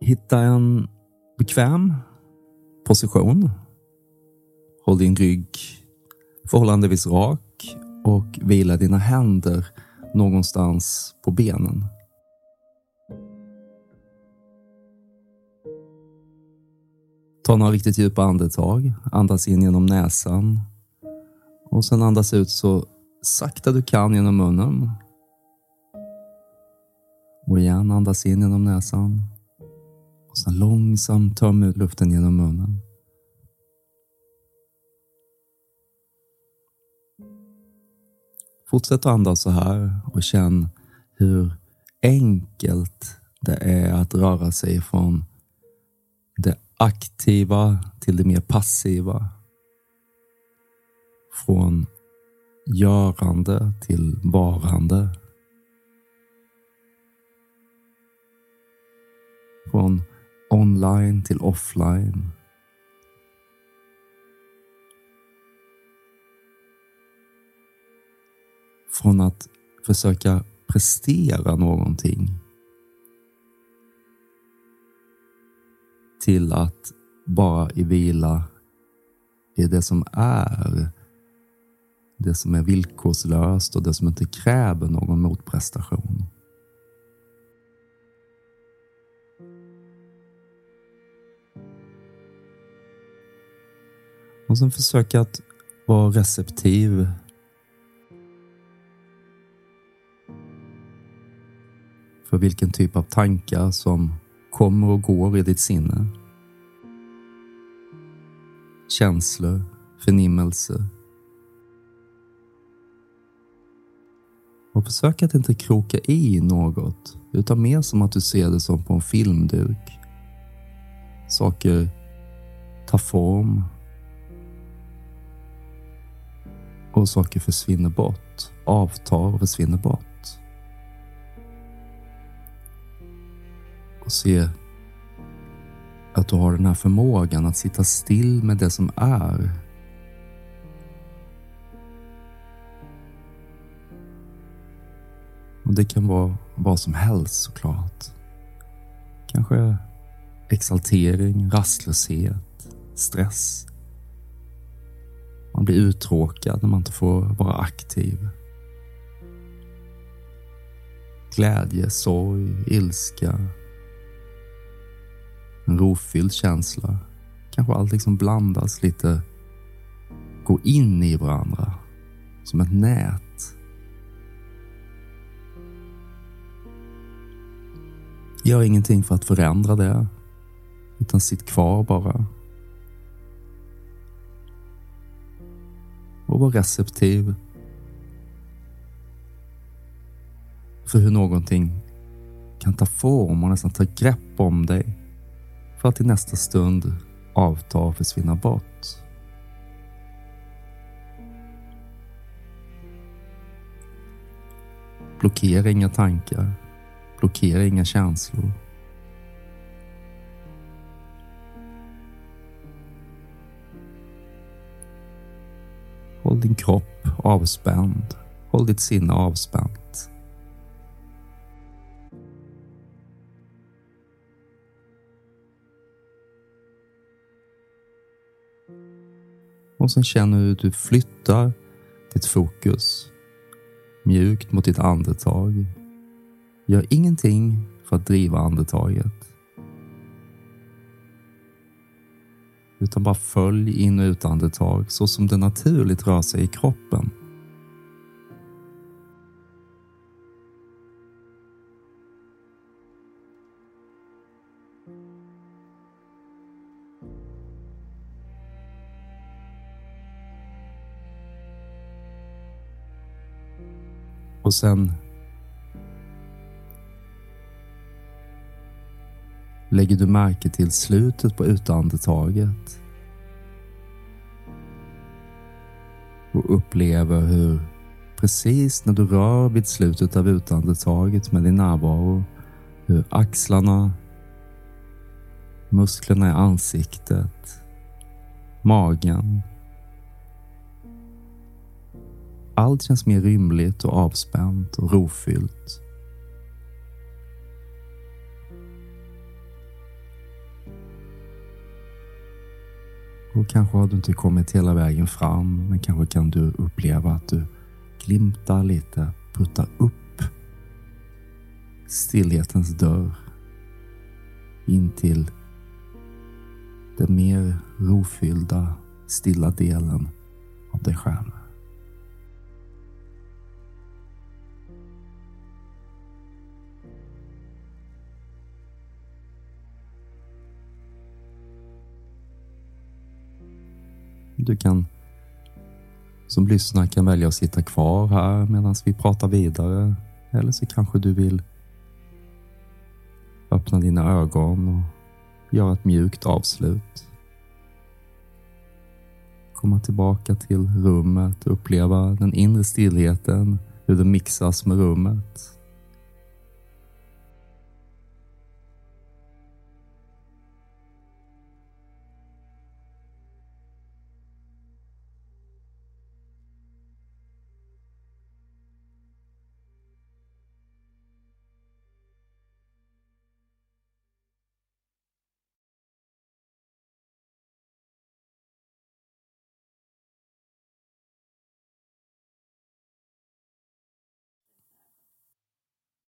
Hitta en bekväm position. Håll din rygg förhållandevis rak och vila dina händer någonstans på benen. Ta några riktigt djupa andetag. Andas in genom näsan och sen andas ut så sakta du kan genom munnen. Och igen, andas in genom näsan. Och sen långsamt töm ut luften genom munnen. Fortsätt att andas så här och känn hur enkelt det är att röra sig från det aktiva till det mer passiva. Från görande till varande. Från online till offline. Från att försöka prestera någonting till att bara i vila i det som är. Det som är villkorslöst och det som inte kräver någon motprestation. Och sen försöka att vara receptiv. För vilken typ av tankar som kommer och går i ditt sinne. Känslor, förnimmelser, Och försök att inte kroka i något, utan mer som att du ser det som på en filmduk. Saker tar form och saker försvinner bort, avtar och försvinner bort. Och se att du har den här förmågan att sitta still med det som är. Och Det kan vara vad som helst såklart. Kanske exaltering, rastlöshet, stress. Man blir uttråkad när man inte får vara aktiv. Glädje, sorg, ilska. En rofylld känsla. Kanske allt liksom blandas lite. Går in i varandra. Som ett nät. Gör ingenting för att förändra det. Utan sitt kvar bara. och var receptiv för hur någonting kan ta form och nästan ta grepp om dig för att i nästa stund avta och försvinna bort. Blockera inga tankar. Blockera inga känslor. Håll din kropp avspänd. Håll ditt sinne avspänt. Och sen känner du hur du flyttar ditt fokus mjukt mot ditt andetag. Gör ingenting för att driva andetaget. utan bara följ in och utandetag så som det naturligt rör sig i kroppen. Och sen lägger du märke till slutet på utandetaget. Och upplever hur precis när du rör vid slutet av utandetaget med din närvaro, hur axlarna, musklerna i ansiktet, magen, allt känns mer rymligt och avspänt och rofyllt. Och kanske har du inte kommit hela vägen fram, men kanske kan du uppleva att du glimtar lite, puttar upp stillhetens dörr in till den mer rofyllda, stilla delen av dig själv. Du kan som lyssnar kan välja att sitta kvar här medan vi pratar vidare. Eller så kanske du vill öppna dina ögon och göra ett mjukt avslut. Komma tillbaka till rummet och uppleva den inre stillheten, hur den mixas med rummet.